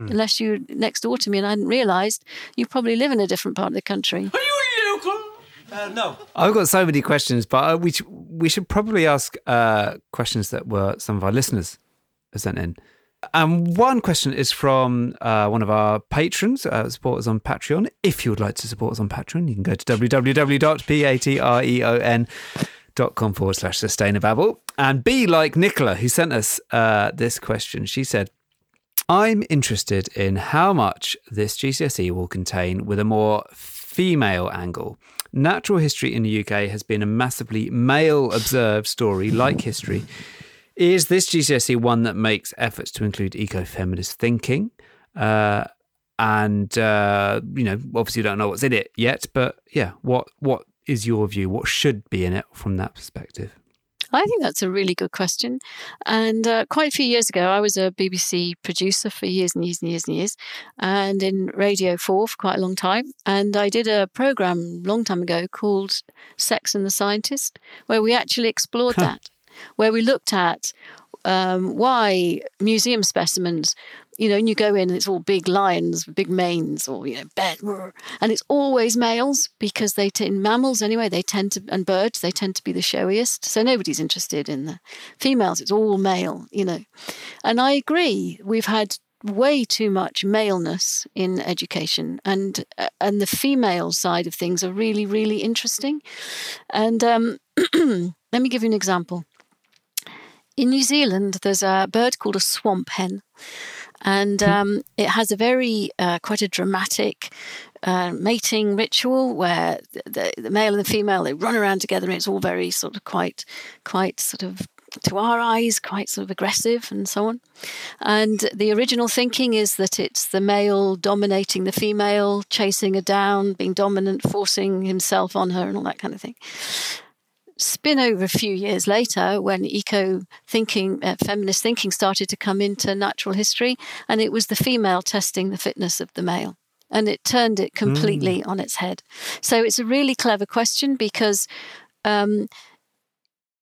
Unless you're next door to me and I hadn't realised, you probably live in a different part of the country. Are you local? Uh, no. I've got so many questions, but uh, we sh- we should probably ask uh, questions that were some of our listeners have sent in. And one question is from uh, one of our patrons, uh, supporters on Patreon. If you would like to support us on Patreon, you can go to www.patreon.com forward slash sustainababble. And be like Nicola, who sent us uh, this question. She said, I'm interested in how much this GCSE will contain with a more female angle. Natural history in the UK has been a massively male observed story, like history. Is this GCSE one that makes efforts to include eco feminist thinking? Uh, and, uh, you know, obviously you don't know what's in it yet, but yeah, what what is your view? What should be in it from that perspective? I think that's a really good question. And uh, quite a few years ago, I was a BBC producer for years and years and years and years, and in Radio 4 for quite a long time. And I did a program a long time ago called Sex and the Scientist, where we actually explored that, where we looked at um, why museum specimens, you know, and you go in and it's all big lions, big manes, or you know, bear, and it's always males because they t- in mammals anyway they tend to and birds they tend to be the showiest. So nobody's interested in the females. It's all male, you know, and I agree. We've had way too much maleness in education and uh, and the female side of things are really really interesting and um, let me give you an example in New Zealand, there's a bird called a swamp hen, and um, it has a very uh, quite a dramatic uh, mating ritual where the, the male and the female they run around together, and it's all very sort of quite quite sort of to our eyes quite sort of aggressive and so on. And the original thinking is that it's the male dominating the female, chasing her down, being dominant, forcing himself on her, and all that kind of thing spin over a few years later when eco thinking, uh, feminist thinking started to come into natural history, and it was the female testing the fitness of the male. And it turned it completely on its head. So it's a really clever question because um,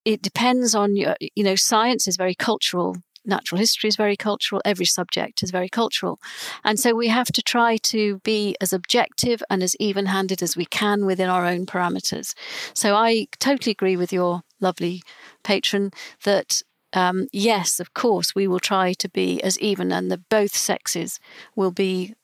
it depends on your, you know, science is very cultural. Natural history is very cultural. Every subject is very cultural. And so we have to try to be as objective and as even handed as we can within our own parameters. So I totally agree with your lovely patron that um, yes, of course, we will try to be as even, and that both sexes will be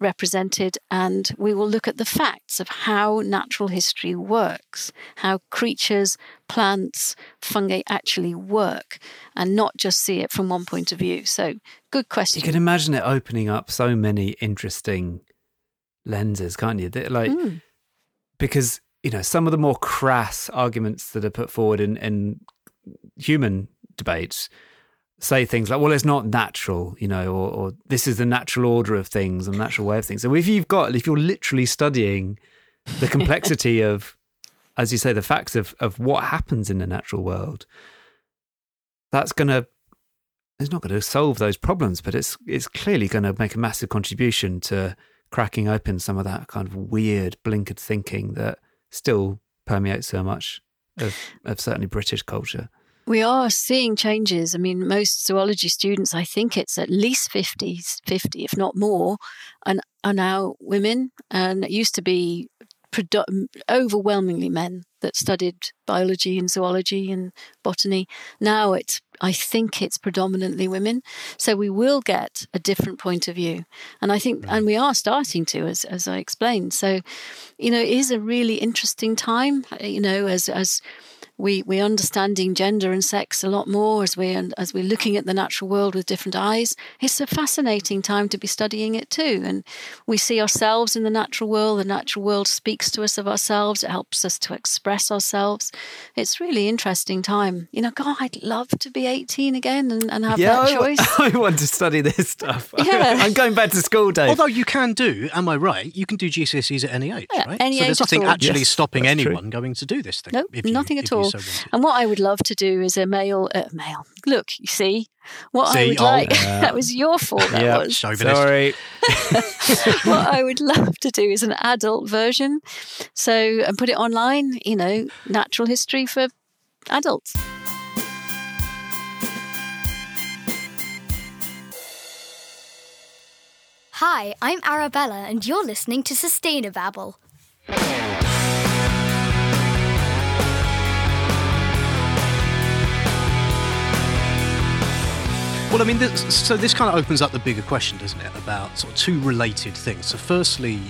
represented and we will look at the facts of how natural history works, how creatures, plants, fungi actually work, and not just see it from one point of view. So, good question. You can imagine it opening up so many interesting lenses, can't you? Like, Mm. because you know some of the more crass arguments that are put forward in, in human debates say things like, "Well, it's not natural," you know, or, or "This is the natural order of things and natural way of things." So if you've got, if you're literally studying the complexity of, as you say, the facts of of what happens in the natural world, that's going to it's not going to solve those problems, but it's it's clearly going to make a massive contribution to cracking open some of that kind of weird blinkered thinking that still permeates so much of, of certainly British culture. We are seeing changes. I mean, most zoology students, I think it's at least 50, 50 if not more, and are now women. And it used to be overwhelmingly men that studied biology and zoology and botany. Now it's, I think it's predominantly women. So we will get a different point of view. And I think, and we are starting to, as, as I explained. So, you know, it is a really interesting time, you know, as, as, we we're understanding gender and sex a lot more as we as we're looking at the natural world with different eyes. It's a fascinating time to be studying it too, and we see ourselves in the natural world. The natural world speaks to us of ourselves. It helps us to express ourselves. It's really interesting time. You know, God, I'd love to be eighteen again and, and have that I, choice. I want to study this stuff. Yeah. I'm going back to school, Dave. Although you can do, am I right? You can do GCSEs at any age, Yeah, right? any so age there's nothing actually Yes, stopping that's true. anyone going to do this thing. Nope, if you- nothing at all. So and what I would love to do is a male, uh, male. Look, you see, what I would oh, like. yeah. that was your fault. That yeah, was. Sorry. what I would love to do is an adult version. So, and put it online, you know, natural history for adults. Hi, I'm Arabella, and you're listening to Sustainababble. Well, I mean, this, so this kind of opens up the bigger question, doesn't it, about sort of two related things. So, firstly,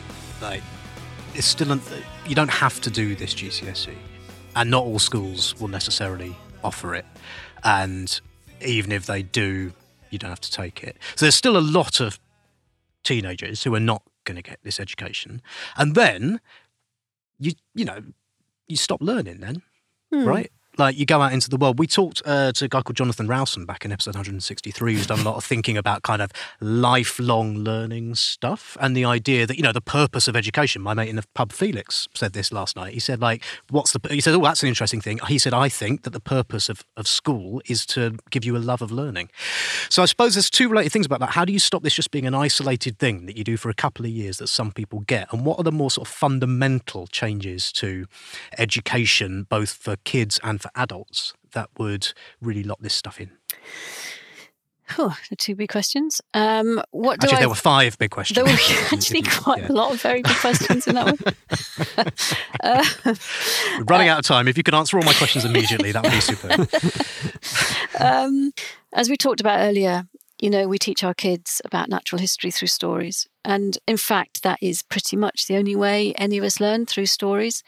like, it's still an, you don't have to do this GCSE, and not all schools will necessarily offer it. And even if they do, you don't have to take it. So, there's still a lot of teenagers who are not going to get this education, and then you you know you stop learning then, hmm. right? Like you go out into the world. We talked uh, to a guy called Jonathan Rowson back in episode 163, who's done a lot of thinking about kind of lifelong learning stuff and the idea that you know the purpose of education. My mate in the pub, Felix, said this last night. He said like, "What's the?" He said, "Oh, that's an interesting thing." He said, "I think that the purpose of of school is to give you a love of learning." So I suppose there's two related things about that. How do you stop this just being an isolated thing that you do for a couple of years that some people get? And what are the more sort of fundamental changes to education, both for kids and for adults, that would really lock this stuff in? Whew, the two big questions. Um, what do Actually, I? there were five big questions. There were actually quite yeah. a lot of very big questions in that one. uh, We're running out of time. If you could answer all my questions immediately, that would be superb. um, as we talked about earlier, you know, we teach our kids about natural history through stories. And in fact, that is pretty much the only way any of us learn through stories.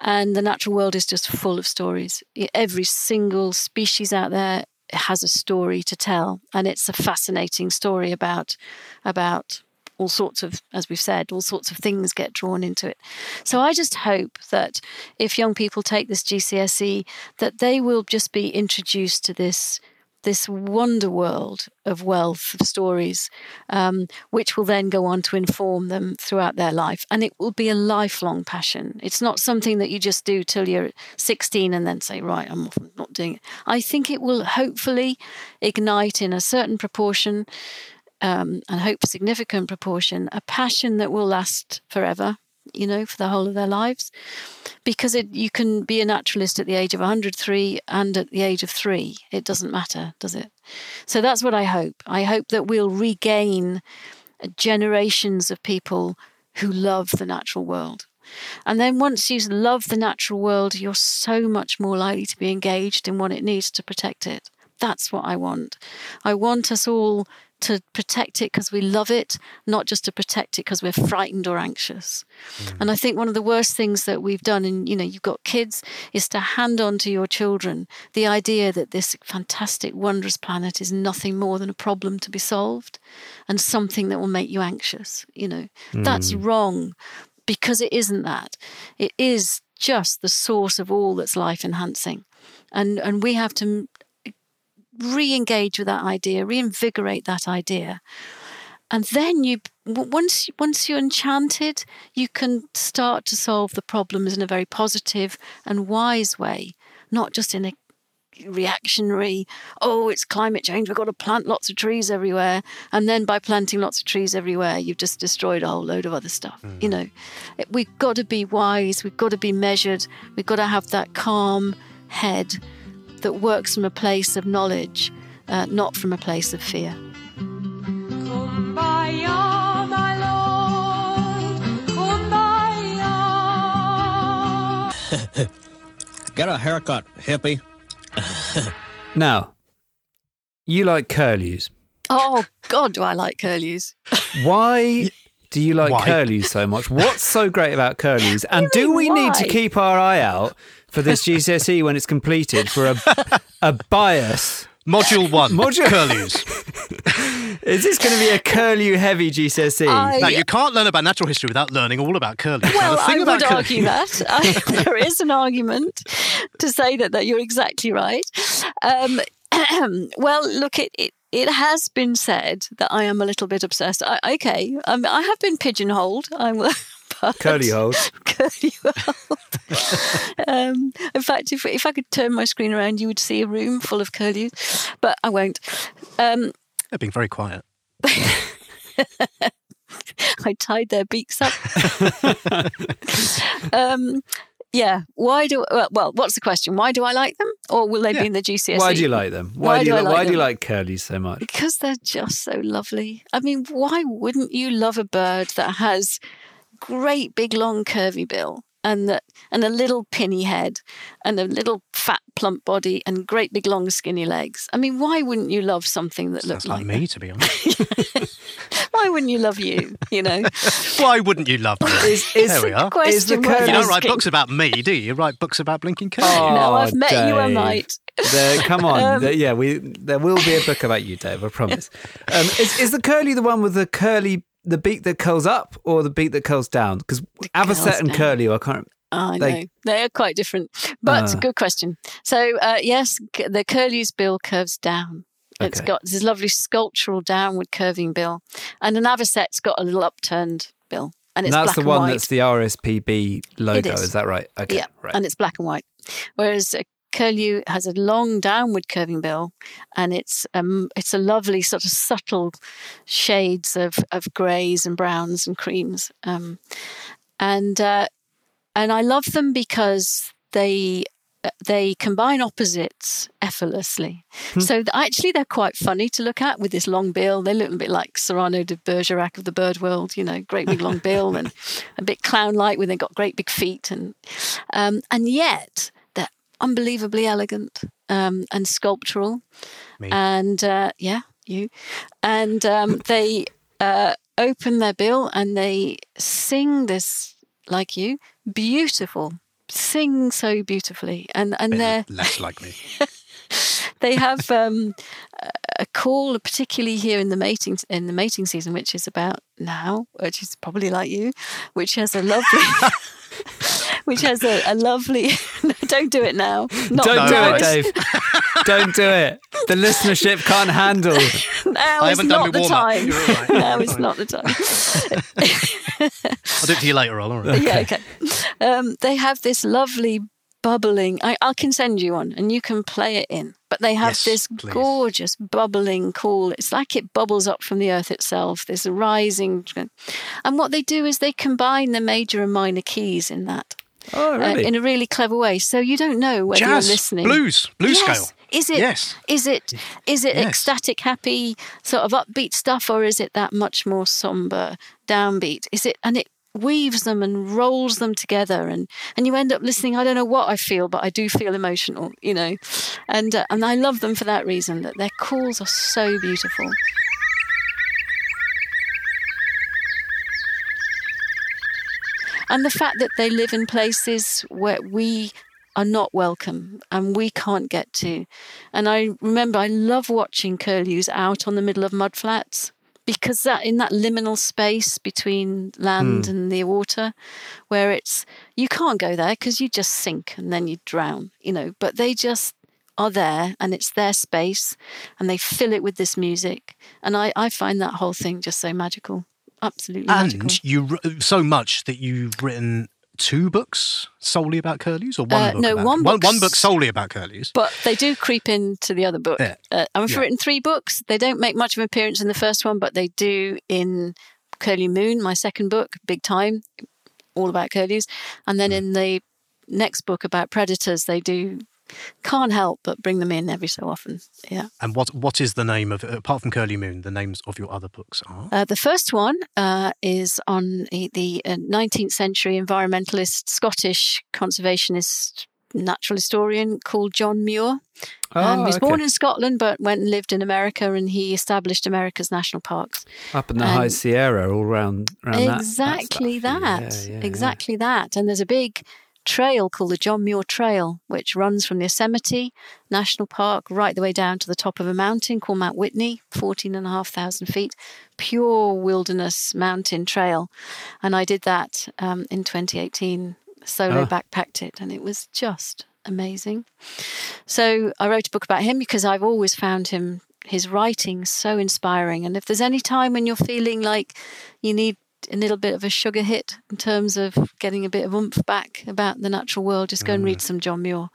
And the natural world is just full of stories. Every single species out there has a story to tell. And it's a fascinating story about, about all sorts of, as we've said, all sorts of things get drawn into it. So I just hope that if young people take this GCSE, that they will just be introduced to this this wonder world of wealth of stories, um, which will then go on to inform them throughout their life. And it will be a lifelong passion. It's not something that you just do till you're 16 and then say, right, I'm not doing it. I think it will hopefully ignite in a certain proportion um, and hope significant proportion a passion that will last forever you know for the whole of their lives. Because it, you can be a naturalist at the age of 103 and at the age of 3 it doesn't matter does it? So that's what i hope. I hope that we'll regain generations of people who love the natural world. And then once you love the natural world you're so much more likely to be engaged in what it needs to protect it. That's what I want. I want us all to protect it because we love it, not just to protect it because we're frightened or anxious. And I think one of the worst things that we've done, and you know, you've got kids, is to hand on to your children the idea that this fantastic, wondrous planet is nothing more than a problem to be solved and something that will make you anxious. You know, that's Mm. wrong because it isn't that. It is just the source of all that's life enhancing. And, and we have to re-engage with that idea, reinvigorate that idea, and then you once once you're enchanted, you can start to solve the problems in a very positive and wise way, not just in a reactionary. Oh, it's climate change. We've got to plant lots of trees everywhere, and then by planting lots of trees everywhere, you've just destroyed a whole load of other stuff. You mm-hmm. know, we've got to be wise. We've got to be measured. We've got to have that calm head that works from a place of knowledge, uh, not from a place of fear. Kumbaya, my lord. Kumbaya. Get a haircut, hippie. Now, you like curlews. Oh God, do I like curlews? Why do you like Why? curlews so much? What's so great about curlews? And do we need to keep our eye out for this GCSE when it's completed for a a bias? Module one, Module curlews. Is this going to be a curlew heavy GCSE? now, you can't learn about natural history without learning all about curlews. Now, Well, the I thing would about argue curlews- that I, there is an argument to say that that you're exactly right. Um, well, look, it, it it has been said that I am a little bit obsessed. I, okay, um, I have been pigeonholed. I will. But- Curly holes. Curly hole. um, in fact, if if I could turn my screen around, you would see a room full of curlews, but I won't. Um, They're being very quiet. I tied their beaks up. um, yeah. Why do well, well? What's the question? Why do I like them, or will they be in the GCSE? Why do you like them? Why, do you I li- why do you like curlews so much? Because they're just so lovely. I mean, why wouldn't you love a bird that has great big long curvy bill and that and a little pinny head and a little fat plump body and great big long skinny legs? I mean, why wouldn't you love something that looked Sounds like like me, to be honest. Why wouldn't you love you? You know. Why wouldn't you love me? Is- is there we the are. question Is the you don't write asking? books about me, do you? You write books about blinking curlews. No, I've Oh, met you, I Dave. might. There, come on, Um, There- yeah, we there will be a book about you, Dave. I promise. Um, is, is the curly the one with the curly, the beak that curls up, or the beak that curls down? Because Avocet and down. curly, I can't. I they- know they are quite different, but Ah. good question. So uh, yes, the curlew's bill curves down. It's Okay. got this lovely sculptural downward curving bill, and an avocet's got a little upturned bill, and it's that's black the and one white. that's the RSPB logo. is. Is. that right? Okay, yeah, right. and it's black and white. Whereas a curlew has a long downward curving bill, and it's um it's a lovely sort of subtle shades of of greys and browns and creams. Um, and uh, and I love them because they they combine opposites effortlessly. So actually, they're quite funny to look at with this long bill. They look a bit like Cyrano de Bergerac of the bird world, you know, great big long bill and a bit clown-like when they've got great big feet, and um, and yet unbelievably elegant um, and sculptural. Me. And uh, yeah, you, and um, they uh, open their bill and they sing this like you, beautiful. Sing so beautifully, and and they're Less like me. they have um, a call, particularly here in the mating in the mating season, which is about now, which is probably like you, which has a lovely, which has a, a lovely. don't do it now. Not Don't do it, Dave. Don't do it. The listenership can't handle. Now I is haven't done not the warm-up. time. You're all right. now is not the time. I'll do it for you later on. All right. Yeah, okay. Um, they have this lovely bubbling. I, I can send you one, and you can play it in. But they have Yes, this please. gorgeous bubbling call. It's like it bubbles up from the earth itself. This rising, and what they do is they combine the major and minor keys in that. Oh, uh, in a really clever way, so you don't know whether Jazz, you're listening. blues, blues Yes. scale. Is it? Yes. Is it? Is it Yes. ecstatic, happy, sort of upbeat stuff, or is it that much more somber, downbeat? Is it? And it weaves them and rolls them together, and and you end up listening. I don't know what I feel, but I do feel emotional, you know, and uh, and I love them for that reason. That their calls are so beautiful. And the fact that they live in places where we are not welcome and we can't get to. And I remember I love watching curlews out on the middle of mudflats because that in that liminal space between land Hmm. and the water where it's you can't go there because you just sink and then you drown you know but they just are there and it's their space and they fill it with this music and i i find that whole thing just so magical absolutely magical And you wr- so much that you've written two books solely about curlews, or one Uh, book? no, about, one one, one book solely about curlews. but they do creep into the other book. Yeah. Uh, I've Yeah. written three books. They don't make much of an appearance in the first one, but they do in Curlew Moon, my second book, Big Time, all about curlews. And then in the next book about predators, they do can't help but bring them in every so often. Yeah. And what what is the name of apart from Curlew Moon? The names of your other books are Uh, the first one uh, is on the, the uh, 19th century environmentalist, Scottish conservationist, natural historian called John Muir. Oh, um, he was born in Scotland but went and lived in America and he established America's national parks. Up in the High Sierra, all around, around exactly that. that. stuff. Yeah, yeah, yeah. exactly that. And there's a big trail called the John Muir Trail, which runs from Yosemite National Park right the way down to the top of a mountain called Mount Whitney, 14,500 feet, pure wilderness mountain trail. And I did that um, in 2018, solo Oh. backpacked it, and it was just amazing. So I wrote a book about him because I've always found him his writing so inspiring. And if there's any time when you're feeling like you need a little bit of a sugar hit in terms of getting a bit of oomph back about the natural world, just go and read some John Muir,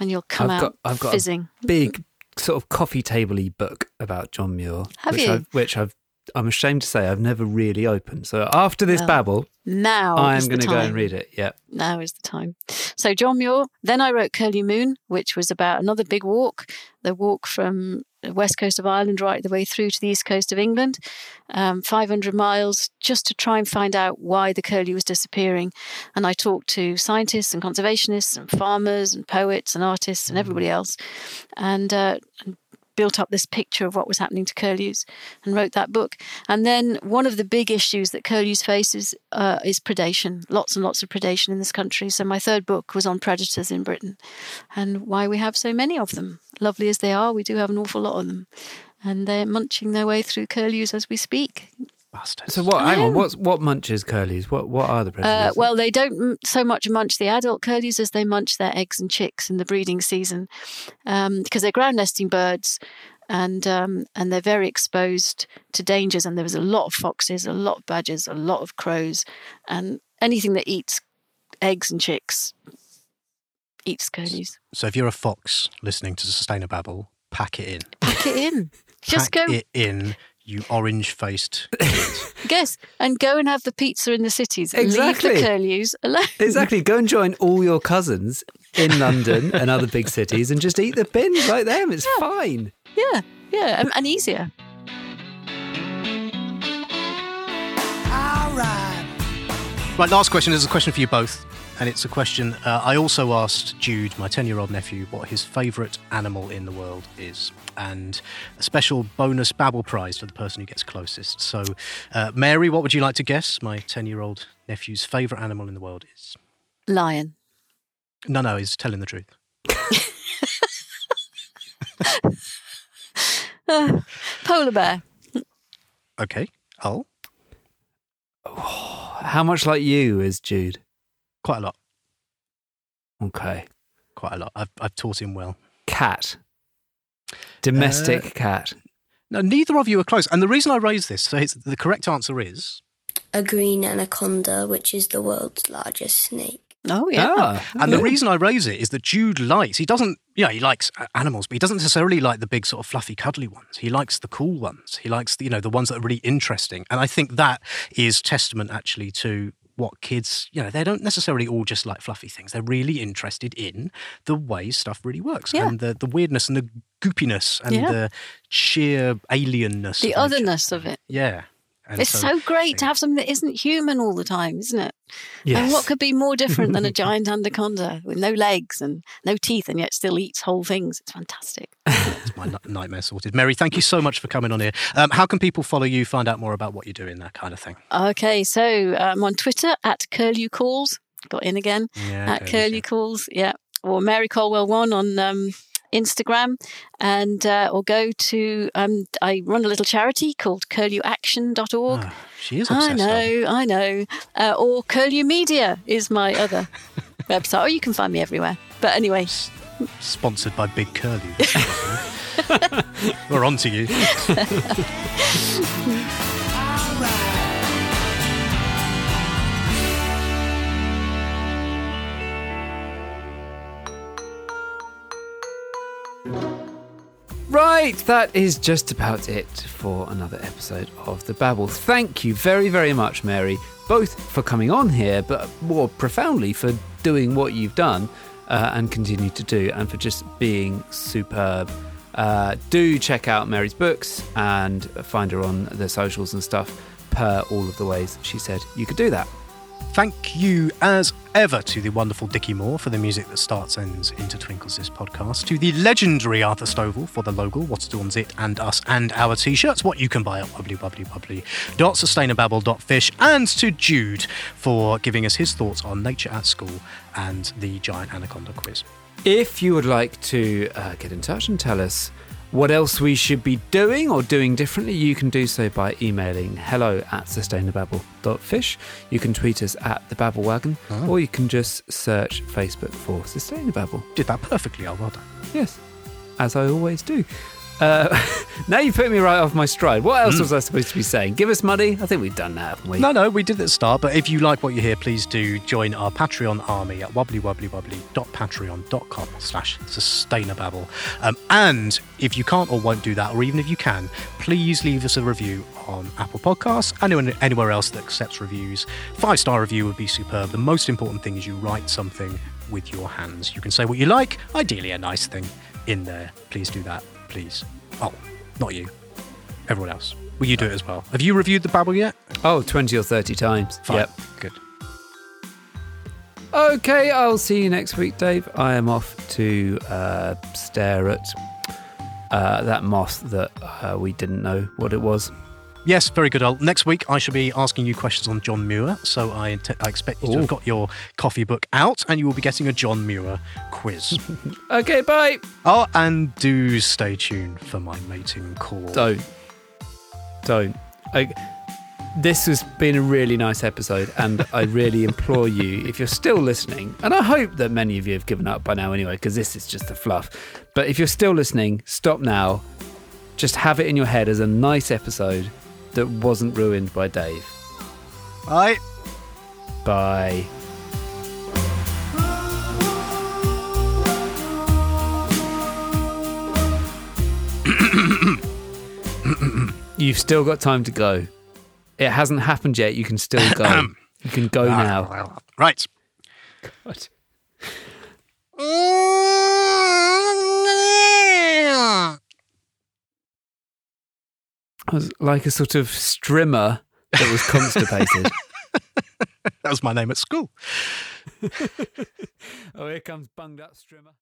and you'll come Mm. I've out got, I've got fizzing. a big sort of coffee tabley book about John Muir, Have which you? I've, which I've, I'm ashamed to say I've never really opened. So after this Well, babble, Now I'm going to go and read it. Yeah. now is the time. So John Muir. Then I wrote Curlew Moon, which was about another big walk, the walk from west coast of Ireland right the way through to the east coast of England, um, 500 miles, just to try and find out why the curlew was disappearing. And I talked to scientists and conservationists and farmers and poets and artists and everybody else, and. Uh, and built up this picture of what was happening to curlews and wrote that book. And then one of the big issues that curlews face is, uh, is predation, lots and lots of predation in this country. So my third book was on predators in Britain and why we have so many of them. Lovely as they are, we do have an awful lot of them. And they're munching their way through curlews as we speak. So what? Hang on. What's what munches curlews? What what are the Uh, predators? well, they don't so much munch the adult curlews as they munch their eggs and chicks in the breeding season, um, because they're ground nesting birds, and um, and they're very exposed to dangers. And there was a lot of foxes, a lot of badgers, a lot of crows, and anything that eats eggs and chicks eats curlews. So if you're a fox listening to Sustainababble, pack it in. Pack it in. Just pack go, it in, you orange-faced. yes, and go and have the pizza in the cities. Exactly. Leave the curlews alone. Exactly. Go and join all your cousins in London and other big cities and just eat the bins like them. It's fine. Yeah, yeah, and, and easier. Right, last question is a question for you both, and it's a question. Uh, I also asked Jude, my ten-year-old nephew, what his favourite animal in the world is, and a special bonus Babble prize for the person who gets closest. So, uh, Mary, what would you like to guess? My ten-year-old nephew's favourite animal in the world is. Lion. No, no, he's telling the truth. Uh, polar bear. Okay, I'll How much like you is Jude? Quite a lot, Okay. quite a lot. I've I've taught him well. Cat. Domestic Uh, cat. No, neither of you are close, and the reason I raise this, so it's, the correct answer is A green anaconda, which is the world's largest snake. Oh yeah. Ah, And the reason I raise it is that Jude likes, he doesn't, you know, he likes animals, but he doesn't necessarily like the big sort of fluffy, cuddly ones. He likes the cool ones. He likes, the, you know, the ones that are really interesting. And I think that is testament actually to what kids, you know, they don't necessarily all just like fluffy things. They're really interested in the way stuff really works Yeah. and the, the weirdness and the goopiness and Yeah. the sheer alienness. The of nature. otherness of it. Yeah. And it's so, great to have something that isn't human all the time, isn't it? And what could be more different than a giant anaconda with no legs and no teeth and yet still eats whole things? It's fantastic. It's my n- nightmare sorted. Mary, thank you so much for coming on here. Um, how can people follow you, find out more about what you're doing, that kind of thing? Okay, so I'm on Twitter at Curlew Calls. Got in again Yeah, at Curlew, Calls. Yeah, or Mary Colwell One on um, Instagram, and uh, or go to um, I run a little charity called curlewaction.org. Ah, she is obsessed. I know, I know. Uh, or Curlew Media is my other website. Or you can find me everywhere. But anyway, Sponsored by Big Curlew. We're on to you. Right, that is just about it for another episode of The Babble. Thank you very, very much, Mary, both for coming on here, but more profoundly for doing what you've done uh, and continue to do, and for just being superb. Uh, do check out Mary's books and find her on the socials and stuff, per all of the ways she said you could do that. Thank you, as ever, to the wonderful Dickie Moore for the music that starts, ends, intertwinkles this podcast. To the legendary Arthur Stovall for the logo, what Adorns It, and Us, and our t shirts, what you can buy at www.sustainababble.fish. And to Jude for giving us his thoughts on nature at school and the giant anaconda quiz. If you would like to uh, get in touch and tell us what else we should be doing or doing differently, you can do so by emailing hello at sustainababble.fish. You can tweet us at the Babble Wagon, Oh. or you can just search Facebook for Sustainababble. Did that perfectly, oh, well done. Yes, as I always do. Uh, now you put me right off my stride. What else was I supposed to be saying? Give us money? I think we've done that, haven't we? No, no, we did at the start, but if you like what you hear, please do join our Patreon army at wobblywobblywobbly.patreon.com slash sustainababble. Um, and if you can't or won't do that, or even if you can, please leave us a review on Apple Podcasts and anywhere else that accepts reviews. Five-star review would be superb. The most important thing is you write something with your hands. You can say what you like, ideally a nice thing in there. Please do that, please. Oh, not you. Everyone else. Will you do it as well? Have you reviewed the Babble yet? Oh, 20 or 30 times. Fine. Yep. Good. Okay, I'll see you next week, Dave. I am off to uh, stare at uh, that moth that uh, we didn't know what it was. Yes, very good. Next week, I shall be asking you questions on John Muir. So I, int- I expect you to have got your coffee book out and you will be getting a John Muir quiz. Okay, bye. oh, and do stay tuned for my mating call. Don't. Don't. I, this has been a really nice episode, and I really implore you, if you're still listening, and I hope that many of you have given up by now anyway, because this is just a fluff. But if you're still listening, stop now. Just have it in your head as a nice episode that wasn't ruined by Dave. Bye. Bye. You've still got time to go. It hasn't happened yet. You can still go. you can go ah, now. Right. God. I was like a sort of strimmer that was constipated. That was my name at school. oh, here comes bunged up strimmer.